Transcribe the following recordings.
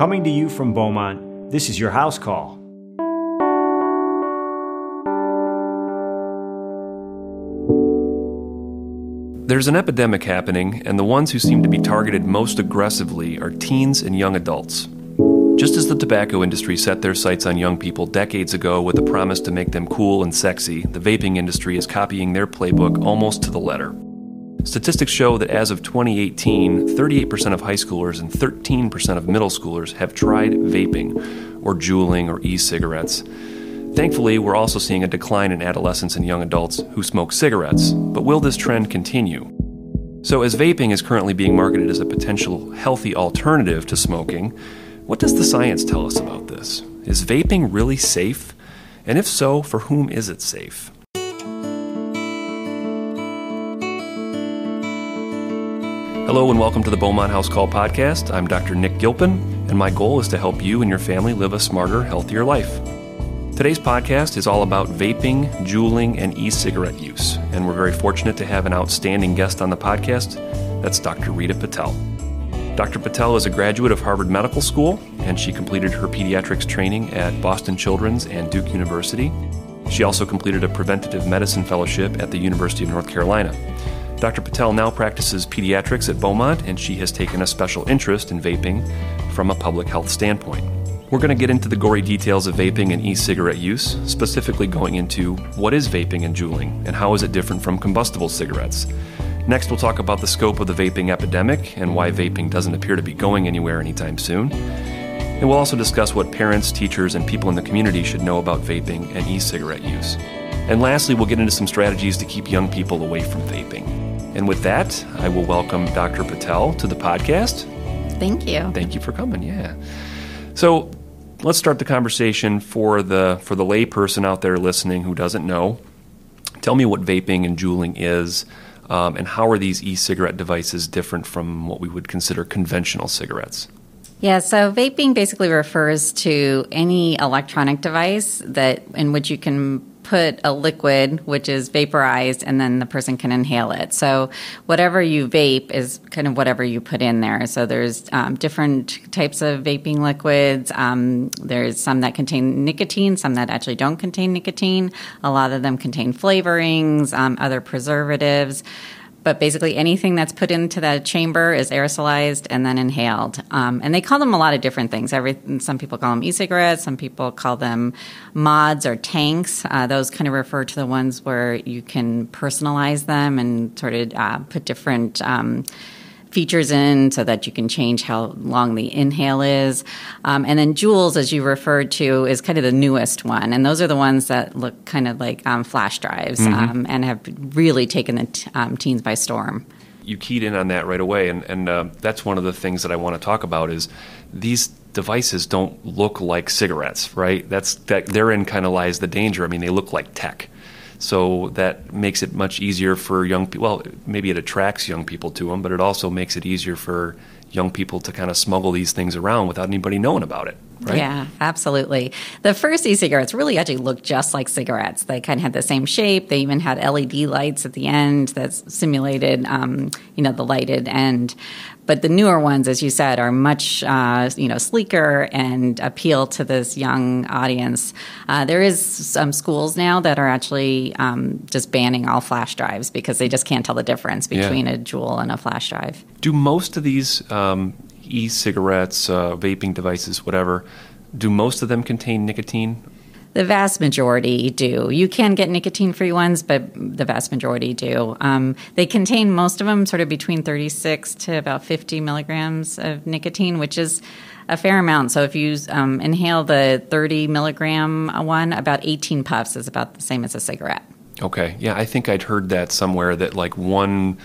Coming to you from Beaumont, this is your house call. There's an epidemic happening, and the ones who seem to be targeted most aggressively are teens and young adults. Just as the tobacco industry set their sights on young people decades ago with a promise to make them cool and sexy, the vaping industry is copying their playbook almost to the letter. Statistics show that as of 2018, 38% of high schoolers and 13% of middle schoolers have tried vaping, or juuling, or e cigarettes. Thankfully, we're also seeing a decline in adolescents and young adults who smoke cigarettes, but will this trend continue? So, as vaping is currently being marketed as a potential healthy alternative to smoking, what does the science tell us about this? Is vaping really safe? And if so, for whom is it safe? Hello and welcome to the Beaumont House Call podcast. I'm Dr. Nick Gilpin, and my goal is to help you and your family live a smarter, healthier life. Today's podcast is all about vaping, juuling, and e cigarette use, and we're very fortunate to have an outstanding guest on the podcast. That's Dr. Rita Patel. Dr. Patel is a graduate of Harvard Medical School, and she completed her pediatrics training at Boston Children's and Duke University. She also completed a preventative medicine fellowship at the University of North Carolina. Dr. Patel now practices pediatrics at Beaumont, and she has taken a special interest in vaping from a public health standpoint. We're going to get into the gory details of vaping and e cigarette use, specifically going into what is vaping and juuling and how is it different from combustible cigarettes. Next, we'll talk about the scope of the vaping epidemic and why vaping doesn't appear to be going anywhere anytime soon. And we'll also discuss what parents, teachers, and people in the community should know about vaping and e cigarette use. And lastly, we'll get into some strategies to keep young people away from vaping. And with that, I will welcome Dr. Patel to the podcast. Thank you. Thank you for coming. Yeah. So, let's start the conversation for the for the layperson out there listening who doesn't know. Tell me what vaping and juuling is, um, and how are these e-cigarette devices different from what we would consider conventional cigarettes? Yeah, so vaping basically refers to any electronic device that in which you can put a liquid which is vaporized and then the person can inhale it. So whatever you vape is kind of whatever you put in there. So there's um, different types of vaping liquids. Um, there's some that contain nicotine, some that actually don't contain nicotine. A lot of them contain flavorings, um, other preservatives but basically anything that's put into that chamber is aerosolized and then inhaled. Um, and they call them a lot of different things. Every, some people call them e-cigarettes. Some people call them mods or tanks. Uh, those kind of refer to the ones where you can personalize them and sort of uh, put different. Um, features in so that you can change how long the inhale is. Um, and then Juuls, as you referred to, is kind of the newest one. And those are the ones that look kind of like um, flash drives mm-hmm. um, and have really taken the t- um, teens by storm. You keyed in on that right away, and, and uh, that's one of the things that I want to talk about is these devices don't look like cigarettes, right? That's that therein kind of lies the danger. I mean, they look like tech. So that makes it much easier for young people. Well, maybe it attracts young people to them, but it also makes it easier for young people to kind of smuggle these things around without anybody knowing about it. Right? Yeah, absolutely. The first e-cigarettes really actually looked just like cigarettes. They kind of had the same shape. They even had LED lights at the end that simulated, um, you know, the lighted end. But the newer ones, as you said, are much uh, you know sleeker and appeal to this young audience. Uh, there is some schools now that are actually um, just banning all flash drives because they just can't tell the difference between yeah. a Juul and a flash drive. Do most of these um, e-cigarettes, uh, vaping devices, whatever, do most of them contain nicotine? The vast majority do. You can get nicotine free ones, but the vast majority do. Um, they contain most of them sort of between 36 to about 50 milligrams of nicotine, which is a fair amount. So if you um, inhale the 30 milligram one, about 18 puffs is about the same as a cigarette. Okay. Yeah, I think I'd heard that somewhere that like one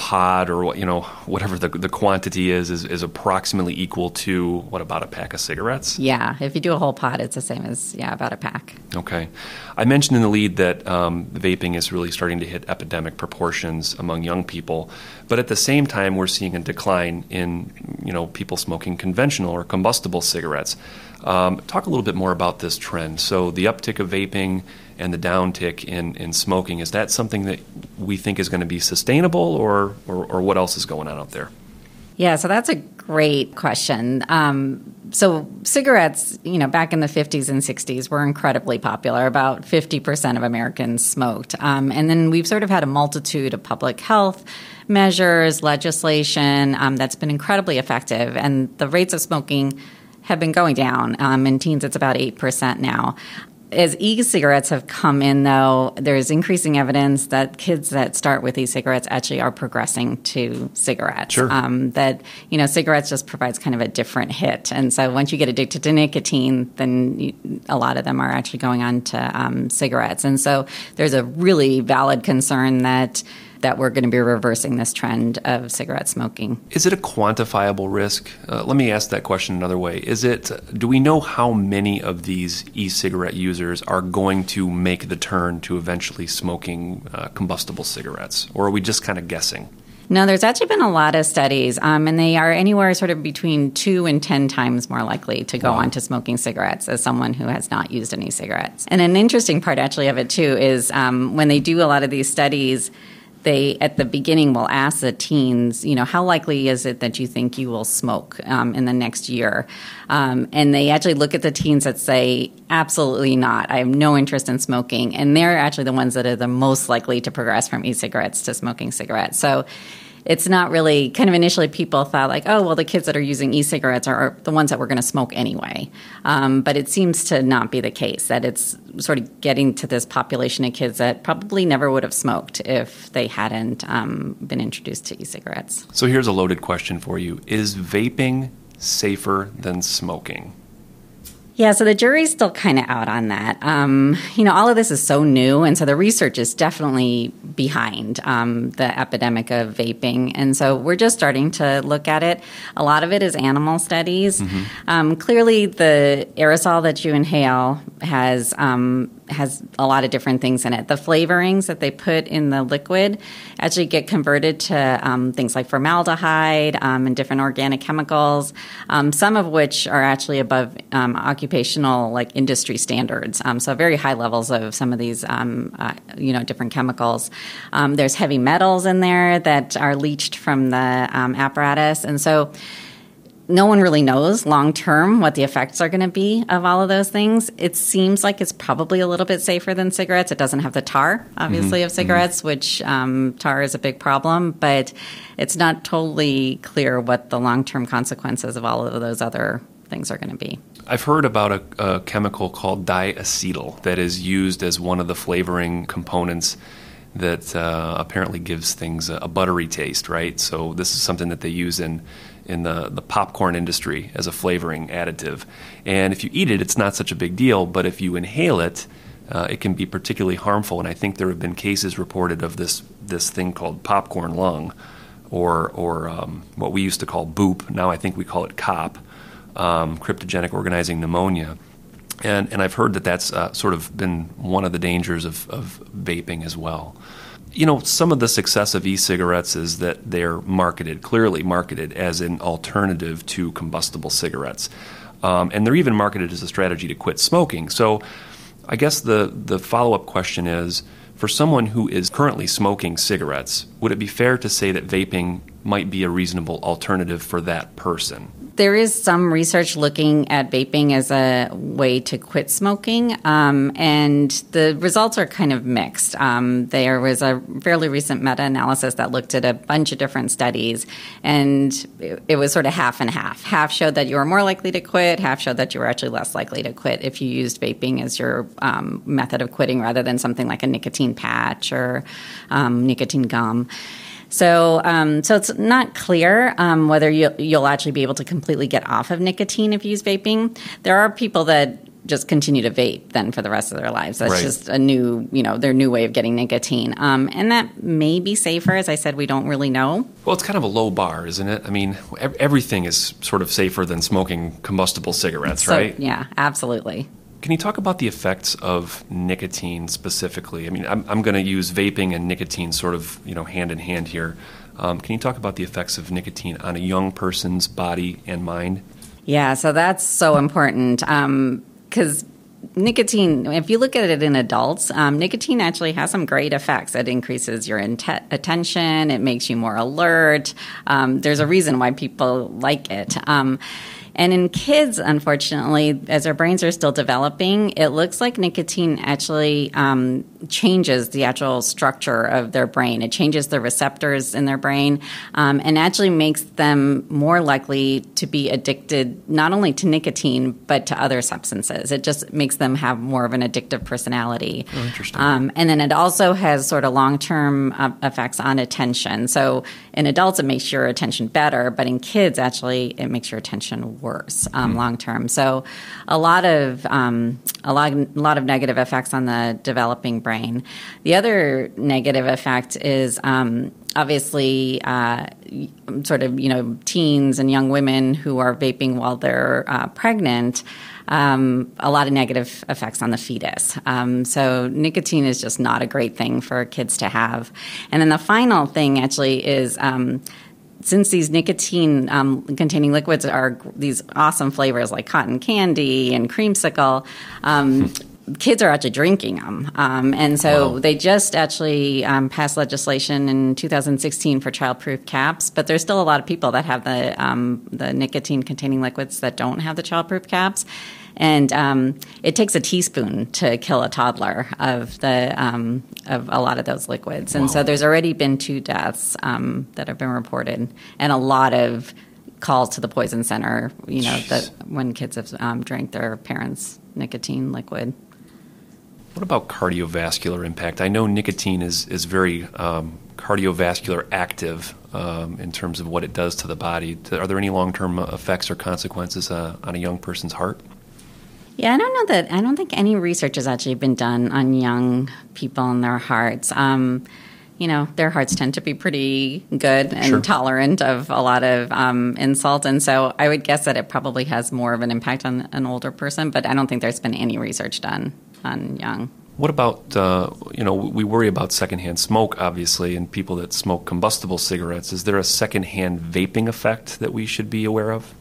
pod or what you know whatever the, the quantity is, is is approximately equal to what about a pack of cigarettes? Yeah if you do a whole pod it's the same as yeah about a pack. Okay. I mentioned in the lead that um, vaping is really starting to hit epidemic proportions among young people but at the same time we're seeing a decline in you know people smoking conventional or combustible cigarettes. Um, talk a little bit more about this trend. So the uptick of vaping and the downtick in, in smoking, is that something that we think is going to be sustainable or, or, or what else is going on out there? Yeah, so that's a great question. Um, so cigarettes, you know, back in the 50s and 60s were incredibly popular. About 50% of Americans smoked. Um, and then we've sort of had a multitude of public health measures, legislation um, that's been incredibly effective. And the rates of smoking have been going down. Um, in teens, it's about 8% now as e-cigarettes have come in though there's increasing evidence that kids that start with e-cigarettes actually are progressing to cigarettes. Sure. Um, that you know cigarettes just provides kind of a different hit. And so once you get addicted to nicotine then you, a lot of them are actually going on to um, cigarettes. And so there's a really valid concern that that we're going to be reversing this trend of cigarette smoking. Is it a quantifiable risk? Uh, let me ask that question another way. Is it do we know how many of these e-cigarette users are going to make the turn to eventually smoking uh, combustible cigarettes or are we just kind of guessing? No, there's actually been a lot of studies, um, and they are anywhere sort of between two and 10 times more likely to go wow. on to smoking cigarettes as someone who has not used any cigarettes. And an interesting part, actually, of it too is um, when they do a lot of these studies, they at the beginning will ask the teens, you know, how likely is it that you think you will smoke um, in the next year? Um, and they actually look at the teens that say, absolutely not. I have no interest in smoking, and they're actually the ones that are the most likely to progress from e-cigarettes to smoking cigarettes. So it's not really kind of initially people thought like oh well the kids that are using e-cigarettes are, are the ones that were going to smoke anyway. Um, but it seems to not be the case that it's sort of getting to this population of kids that probably never would have smoked if they hadn't um, been introduced to e-cigarettes. So here's a loaded question for you. Is vaping safer than smoking yeah, so the jury's still kind of out on that. Um, you know, all of this is so new, and so the research is definitely behind um, the epidemic of vaping. And so we're just starting to look at it. A lot of it is animal studies. Mm-hmm. Um, clearly, the aerosol that you inhale has um, has a lot of different things in it. The flavorings that they put in the liquid actually get converted to um, things like formaldehyde um, and different organic chemicals, um, some of which are actually above um, occupational like industry standards. Um, so very high levels of some of these um, uh, you know different chemicals. there's heavy metals in there that are leached from the apparatus, and so no one really knows long term what the effects are going to be of all of those things. It seems like it's probably a little bit safer than cigarettes. It doesn't have the tar, obviously, mm-hmm. of cigarettes, mm-hmm. which um, tar is a big problem, but it's not totally clear what the long term consequences of all of those other things are going to be. I've heard about a, a chemical called diacetyl that is used as one of the flavoring components that uh, apparently gives things a, a, buttery taste, right? So this is something that they use in in the, the popcorn industry as a flavoring additive. And if you eat it, it's not such a big deal, but if you inhale it, uh, it can be particularly harmful. And I think there have been cases reported of this this thing called popcorn lung, or or um, what we used to call BOOP. Now I think we call it COP, um, cryptogenic organizing pneumonia. And, and I've heard that that's uh, sort of been one of the dangers of, of vaping as well you know, some of the success of e-cigarettes is that they're marketed, clearly marketed as an alternative to combustible cigarettes, um, and they're even marketed as a strategy to quit smoking. So, I guess the the follow up question is, for someone who is currently smoking cigarettes, would it be fair to say that vaping might be a reasonable alternative for that person? There is some research looking at vaping as a way to quit smoking, um, and the results are kind of mixed. Um, there was a fairly recent meta analysis that looked at a bunch of different studies, and it, it, was sort of half and half. Half showed that you were more likely to quit, half showed that you were actually less likely to quit if you used vaping as your um, method of quitting rather than something like a nicotine patch or um, nicotine gum. So, um, so it's not clear um, whether you, you'll actually be able to completely get off of nicotine if you use vaping. There are people that just continue to vape then for the rest of their lives. That's right. just a new, you know, their new way of getting nicotine. Um, and that may be safer. As I said, we don't really know. Well, it's kind of a low bar, isn't it? I mean, everything is sort of safer than smoking combustible cigarettes, so, right? Yeah, absolutely. Can you talk about the effects of nicotine specifically? I mean, I'm, I'm going to use vaping and nicotine sort of, you know, hand in hand here. Um, can you talk about the effects of nicotine on a young person's body and mind? Yeah, so that's so important because um, nicotine, if you look at it in adults, um, nicotine actually has some great effects. It increases your attention, it makes you more alert. Um, there's a reason why people like it. Um, And in kids, unfortunately, as their brains are still developing, it looks like nicotine actually um, changes the actual structure of their brain. It changes the receptors in their brain um, and actually makes them more likely to be addicted not only to nicotine but to other substances. It just makes them have more of an addictive personality. Oh, interesting. Um, and then it also has sort of long term uh, effects on attention. So in adults, it makes your attention better, but in kids, actually, it makes your attention worse um, mm. long term. So a lot of um, a lot, a lot of negative effects on the developing brain. The other negative effect is um, obviously uh, sort of you know teens and young women who are vaping while they're uh, pregnant. Um, a lot of negative effects on the fetus. Um, so nicotine is just not a great thing for kids to have. And then the final thing actually is. Um, since these nicotine um, containing liquids are these awesome flavors like cotton candy and creamsicle, um, kids are actually drinking them. Um, and so wow. they just actually um, passed legislation in 2016 for childproof caps, but there's still a lot of people that have the, um, the nicotine containing liquids that don't have the childproof caps. And um, it takes a teaspoon to kill a toddler of the um, of a lot of those liquids, and wow. so there's already been two deaths um, that have been reported, and a lot of calls to the poison center. You know Jeez. that when kids have um, drank their parents' nicotine liquid. What about cardiovascular impact? I know nicotine is is very um, cardiovascular active um, in terms of what it does to the body. Are there any long term effects or consequences uh, on a young person's heart? Yeah, I don't know that. I don't think any research has actually been done on young people and their hearts. Um, you know, their hearts tend to be pretty good and sure. tolerant of a lot of um, insult. And so I would guess that it probably has more of an impact on an older person, but I don't think there's been any research done on young. What about, uh, you know, we worry about secondhand smoke, obviously, and people that smoke combustible cigarettes. Is there a secondhand vaping effect that we should be aware of?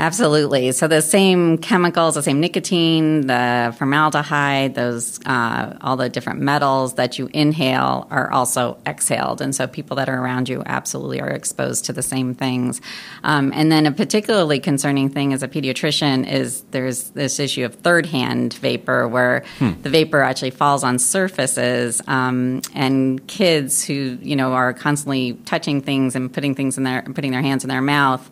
Absolutely. So the same chemicals, the same nicotine, the formaldehyde, those uh, all the different metals that you inhale are also exhaled, and so people that are around you absolutely are exposed to the same things. Um, and then a particularly concerning thing as a pediatrician is there's this issue of third hand vapor, where hmm. the vapor actually falls on surfaces, um, and kids who you know are constantly touching things and putting things in their putting their hands in their mouth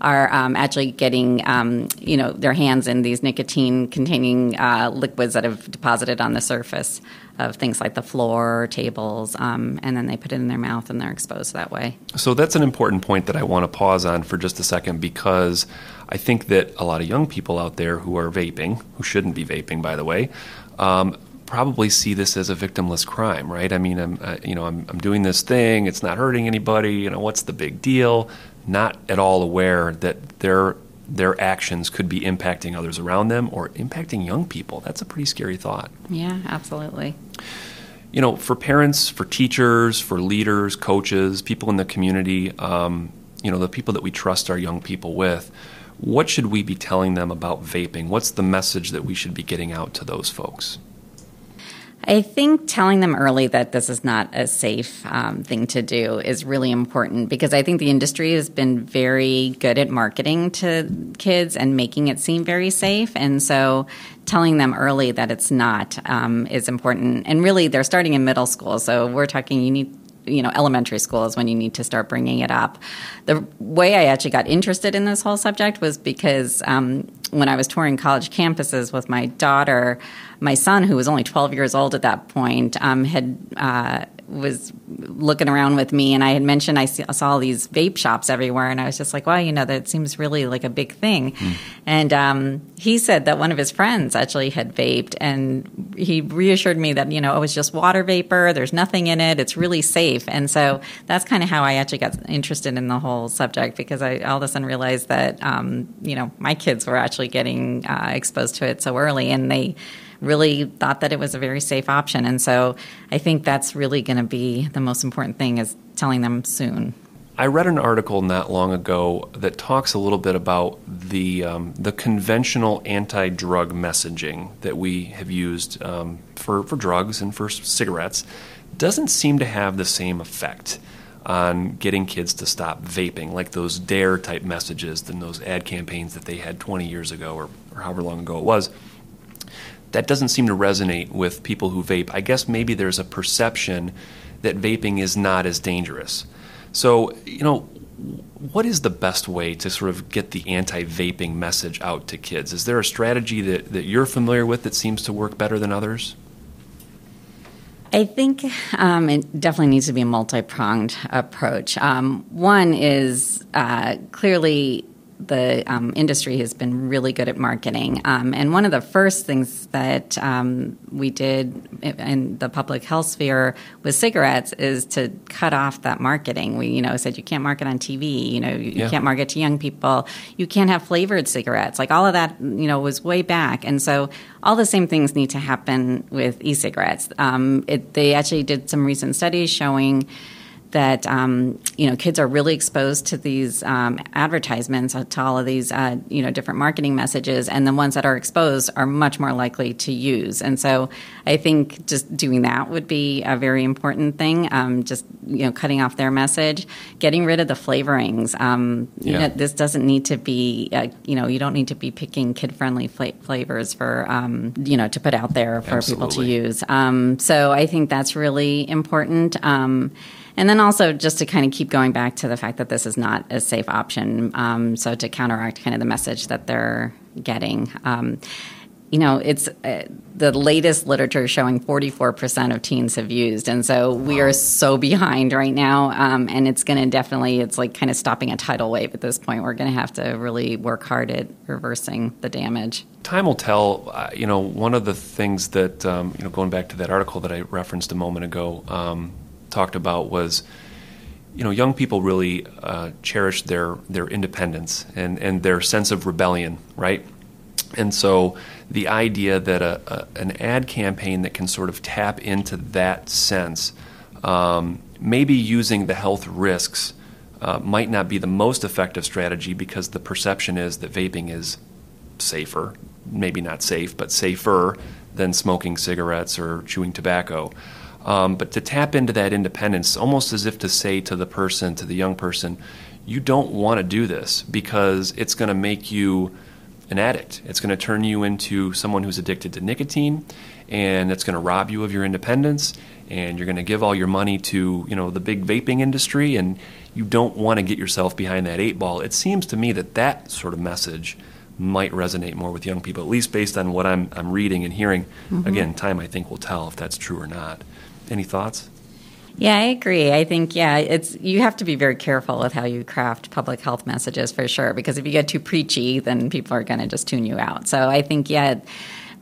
are um, actually getting um, you know their hands in these nicotine containing uh, liquids that have deposited on the surface of things like the floor, tables, um, and then they put it in their mouth and they're exposed that way. So that's an important point that I want to pause on for just a second because I think that a lot of young people out there who are vaping, who shouldn't be vaping, by the way, um, probably see this as a victimless crime, right? I mean, I'm, uh, you know, I'm, I'm doing this thing. It's not hurting anybody. You know, what's the big deal? Not at all aware that their their actions could be impacting others around them or impacting young people. That's a pretty scary thought. Yeah, absolutely. You know, for parents, for teachers, for leaders, coaches, people in the community, um, you know, the people that we trust our young people with, what should we be telling them about vaping? What's the message that we should be getting out to those folks? I think telling them early that this is not a safe um, thing to do is really important because I think the industry has been very good at marketing to kids and making it seem very safe. And so telling them early that it's not um, is important. And really, they're starting in middle school. So we're talking, you need you know elementary school is when you need to start bringing it up. The way I actually got interested in this whole subject was because um, when I was touring college campuses with my daughter, my son, who was only 12 years old at that point, um, had uh, was looking around with me, and I had mentioned I saw these vape shops everywhere, and I was just like, "Wow, you know, that seems really like a big thing." Mm. And um, he said that one of his friends actually had vaped, and he reassured me that you know it was just water vapor. There's nothing in it. It's really safe, and so that's kind of how I actually got interested in the whole subject because I all of a sudden realized that um, you know my kids were actually getting uh, exposed to it so early, and they really thought that it was a very safe option. And so I think that's really going to be the most important thing is telling them soon. I read an article not long ago that talks a little bit about the um, the conventional anti-drug messaging that we have used um, for for drugs and for cigarettes doesn't seem to have the same effect on getting kids to stop vaping, like those dare type messages than those ad campaigns that they had 20 years ago or, or however long ago it was. That doesn't seem to resonate with people who vape. I guess maybe there's a perception that vaping is not as dangerous. So, you know, what is the best way to sort of get the anti vaping message out to kids? Is there a strategy that, that you're familiar with that seems to work better than others? I think um, it definitely needs to be a multi pronged approach. Um, one is uh, clearly the um, industry has been really good at marketing. Um, and one of the first things that um, we did in the public health sphere with cigarettes is to cut off that marketing. We, you know, said you can't market on TV. You know, you, yeah. can't market to young people. You can't have flavored cigarettes. Like all of that, you know, was way back. And so all the same things need to happen with e-cigarettes. Um, it, they actually did some recent studies showing that um, you know kids are really exposed to these um, advertisements uh, to all of these uh, you know different marketing messages and the ones that are exposed are much more likely to use and so i think just doing that would be a very important thing um, just you know cutting off their message getting rid of the flavorings um, yeah. you know, this doesn't need to be uh, you know you don't need to be picking kid friendly fla- flavors for um, you know to put out there for Absolutely. people to use um, so i think that's really important and then also just to kind of keep going back to the fact that this is not a safe option. Um, so to counteract kind of the message that they're getting. Um, you know, it's uh, the latest literature showing 44% of teens have used. And so we are so behind right now. Um, and it's going to definitely, it's like kind of stopping a tidal wave at this point. We're going to have to really work hard at reversing the damage. Time will tell. Uh, you know, one of the things that, um, you know, going back to that article that I referenced a moment ago, um, talked about was you know, young people really uh, cherish their their independence and, and their sense of rebellion, right? And so the idea that a, a, an ad campaign that can sort of tap into that sense, um, maybe using the health risks, uh, might not be the most effective strategy because the perception is that vaping is safer, maybe not safe, but safer than smoking cigarettes or chewing tobacco. Um, but to tap into that independence, almost as if to say to the person, to the young person, you don't want to do this because it's going to make you an addict. It's going to turn you into someone who's addicted to nicotine, and it's going to rob you of your independence. And you're going to give all your money to you know the big vaping industry, and you don't want to get yourself behind that eight ball. It seems to me that that sort of message might resonate more with young people, at least based on what I'm I'm reading and hearing. Mm-hmm. Again, time I think will tell if that's true or not. Any thoughts? Yeah, I agree. I think yeah, it's you have to be very careful with how you craft public health messages for sure because if you get too preachy, then people are going to just tune you out. So I think yeah,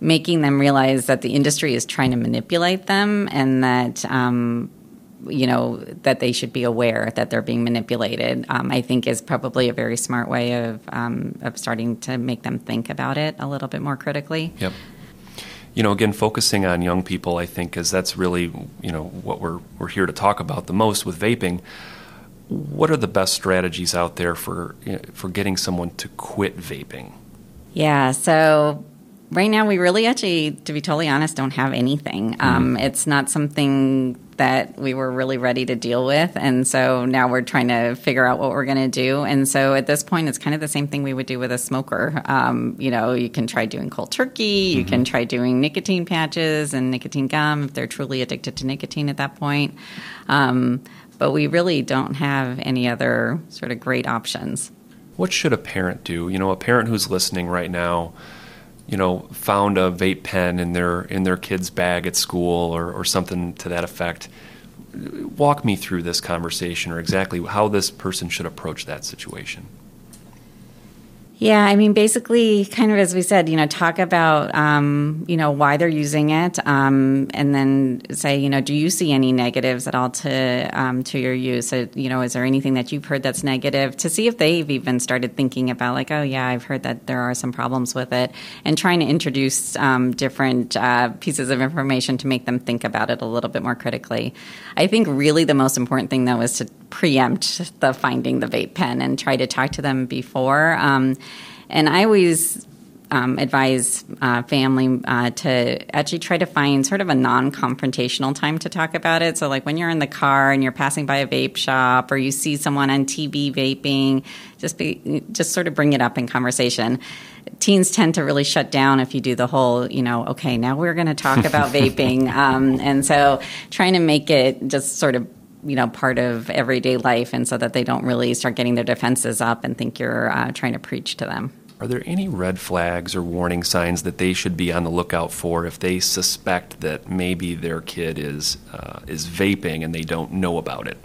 making them realize that the industry is trying to manipulate them and that um, you know that they should be aware that they're being manipulated. Um, I think is probably a very smart way of um, of starting to make them think about it a little bit more critically. Yep you know, again, focusing on young people, I think, because that's really, you know, what we're, we're here to talk about the most with vaping. What are the best strategies out there for, you know, for getting someone to quit vaping? Yeah, so right now we really actually, to be totally honest, don't have anything. Um, it's not something that we were really ready to deal with. And so now we're trying to figure out what we're going to do. And so at this point, it's kind of the same thing we would do with a smoker. Um, you know, you can try doing cold turkey, you mm-hmm. can try doing nicotine patches and nicotine gum if they're truly addicted to nicotine at that point. Um, but we really don't have any other sort of great options. What should a parent do? You know, a parent who's listening right now you know, found a vape pen in their in their kid's bag at school or, or something to that effect. Walk me through this conversation or exactly how this person should approach that situation. Yeah, I mean, basically, kind of as we said, you know, talk about, um, you know, why they're using it, um, and then say, you know, do you see any negatives at all to um, to your use? So, you know, is there anything that you've heard that's negative? To see if they've even started thinking about, like, oh yeah, I've heard that there are some problems with it, and trying to introduce um, different uh, pieces of information to make them think about it a little bit more critically. I think really the most important thing though is to preempt the finding the vape pen and try to talk to them before. Um, and I always um, advise uh, family uh, to actually try to find sort of a non-confrontational time to talk about it. So, like when you're in the car and you're passing by a vape shop, or you see someone on TV vaping, just be just sort of bring it up in conversation. Teens tend to really shut down if you do the whole, you know, okay, now we're going to talk about vaping, um, and so trying to make it just sort of you know part of everyday life and so that they don't really start getting their defenses up and think you're uh, trying to preach to them are there any red flags or warning signs that they should be on the lookout for if they suspect that maybe their kid is uh, is vaping and they don't know about it?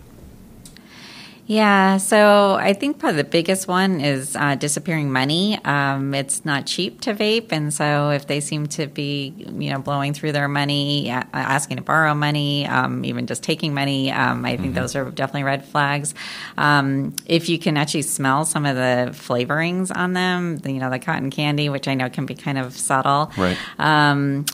Yeah, so I think probably the biggest one is uh, disappearing money. Um, it's not cheap to vape, and so if they seem to be, you know, blowing through their money, asking to borrow money, um, even just taking money, um, I think mm-hmm. those are definitely red flags. Um, if you can actually smell some of the flavorings on them, you know, the cotton candy, which I know can be kind of subtle, right? Um,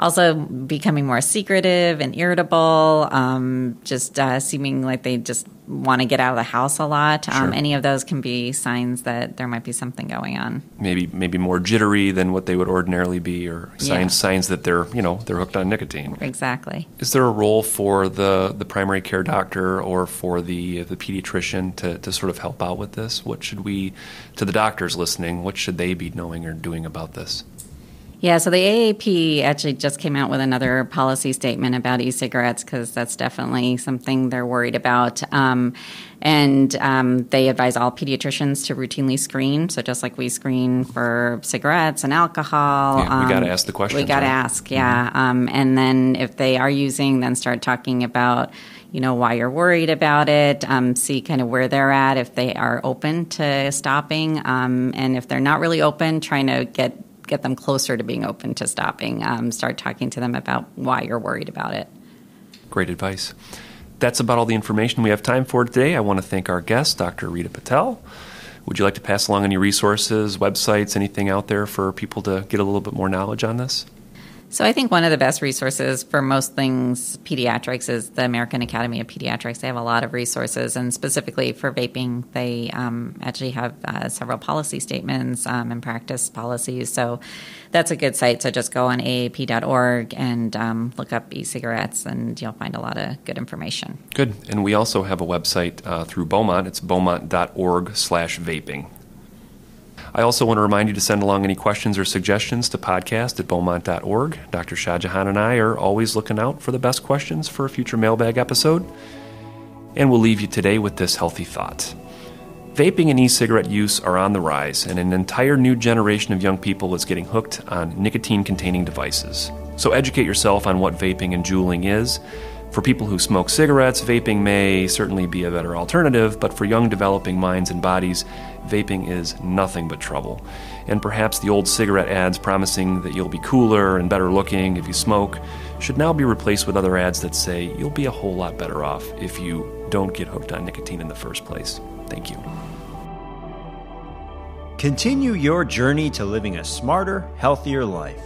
also becoming more secretive and irritable, um, just uh, seeming like they just want to get out of the house a lot. Um, sure. Any of those can be signs that there might be something going on. Maybe maybe more jittery than what they would ordinarily be, or signs yeah. signs that they're you know they're hooked on nicotine. Exactly. Is there a role for the the primary care doctor or for the the pediatrician to to sort of help out with this? What should we to the doctors listening? What should they be knowing or doing about this? Yeah, so the AAP actually just came out with another policy statement about e cigarettes because that's definitely something they're worried about. Um, and um, they advise all pediatricians to routinely screen. So just like we screen for cigarettes and alcohol, yeah, we got to um, ask the question. We got to right? ask, yeah. Mm-hmm. Um, and then if they are using, then start talking about you know why you're worried about it um, see kind of where they're at if they are open to stopping um, and if they're not really open trying to get get them closer to being open to stopping. Um, start talking to them about why you're worried about it. Great advice. That's about all the information we have time for today. I want to thank our guest, Dr. Rita Patel. Would you like to pass along any resources, websites, anything out there for people to get a little bit more knowledge on this? So I think one of the best resources for most things pediatrics is the American Academy of Pediatrics. They have a lot of resources, and specifically for vaping, they um, actually have uh, several policy statements um, and practice policies. So that's a good site. So just go on aap.org and um, look up e-cigarettes, and you'll find a lot of good information. Good. And we also have a website uh, through Beaumont. It's beaumont.org/vaping. I also want to remind you to send along any questions or suggestions to podcast at beaumont.org. Dr. Shahjahan and I are always looking out for the best questions for a future mailbag episode. And we'll leave you today with this healthy thought. Vaping and e cigarette use are on the rise, and an entire new generation of young people is getting hooked on nicotine containing devices. So educate yourself on what vaping and juuling is for people who smoke cigarettes, vaping may certainly be a better alternative, but for young developing minds and bodies, vaping is nothing but trouble. And perhaps the old cigarette ads promising that you'll be cooler and better looking if you smoke should now be replaced with other ads that say you'll be a whole lot better off if you don't get hooked on nicotine in the first place. Thank you. Continue your journey to living a smarter, healthier life.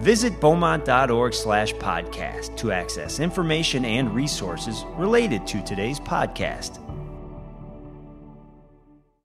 Visit beaumont.org slash podcast to access information and resources related to today's podcast.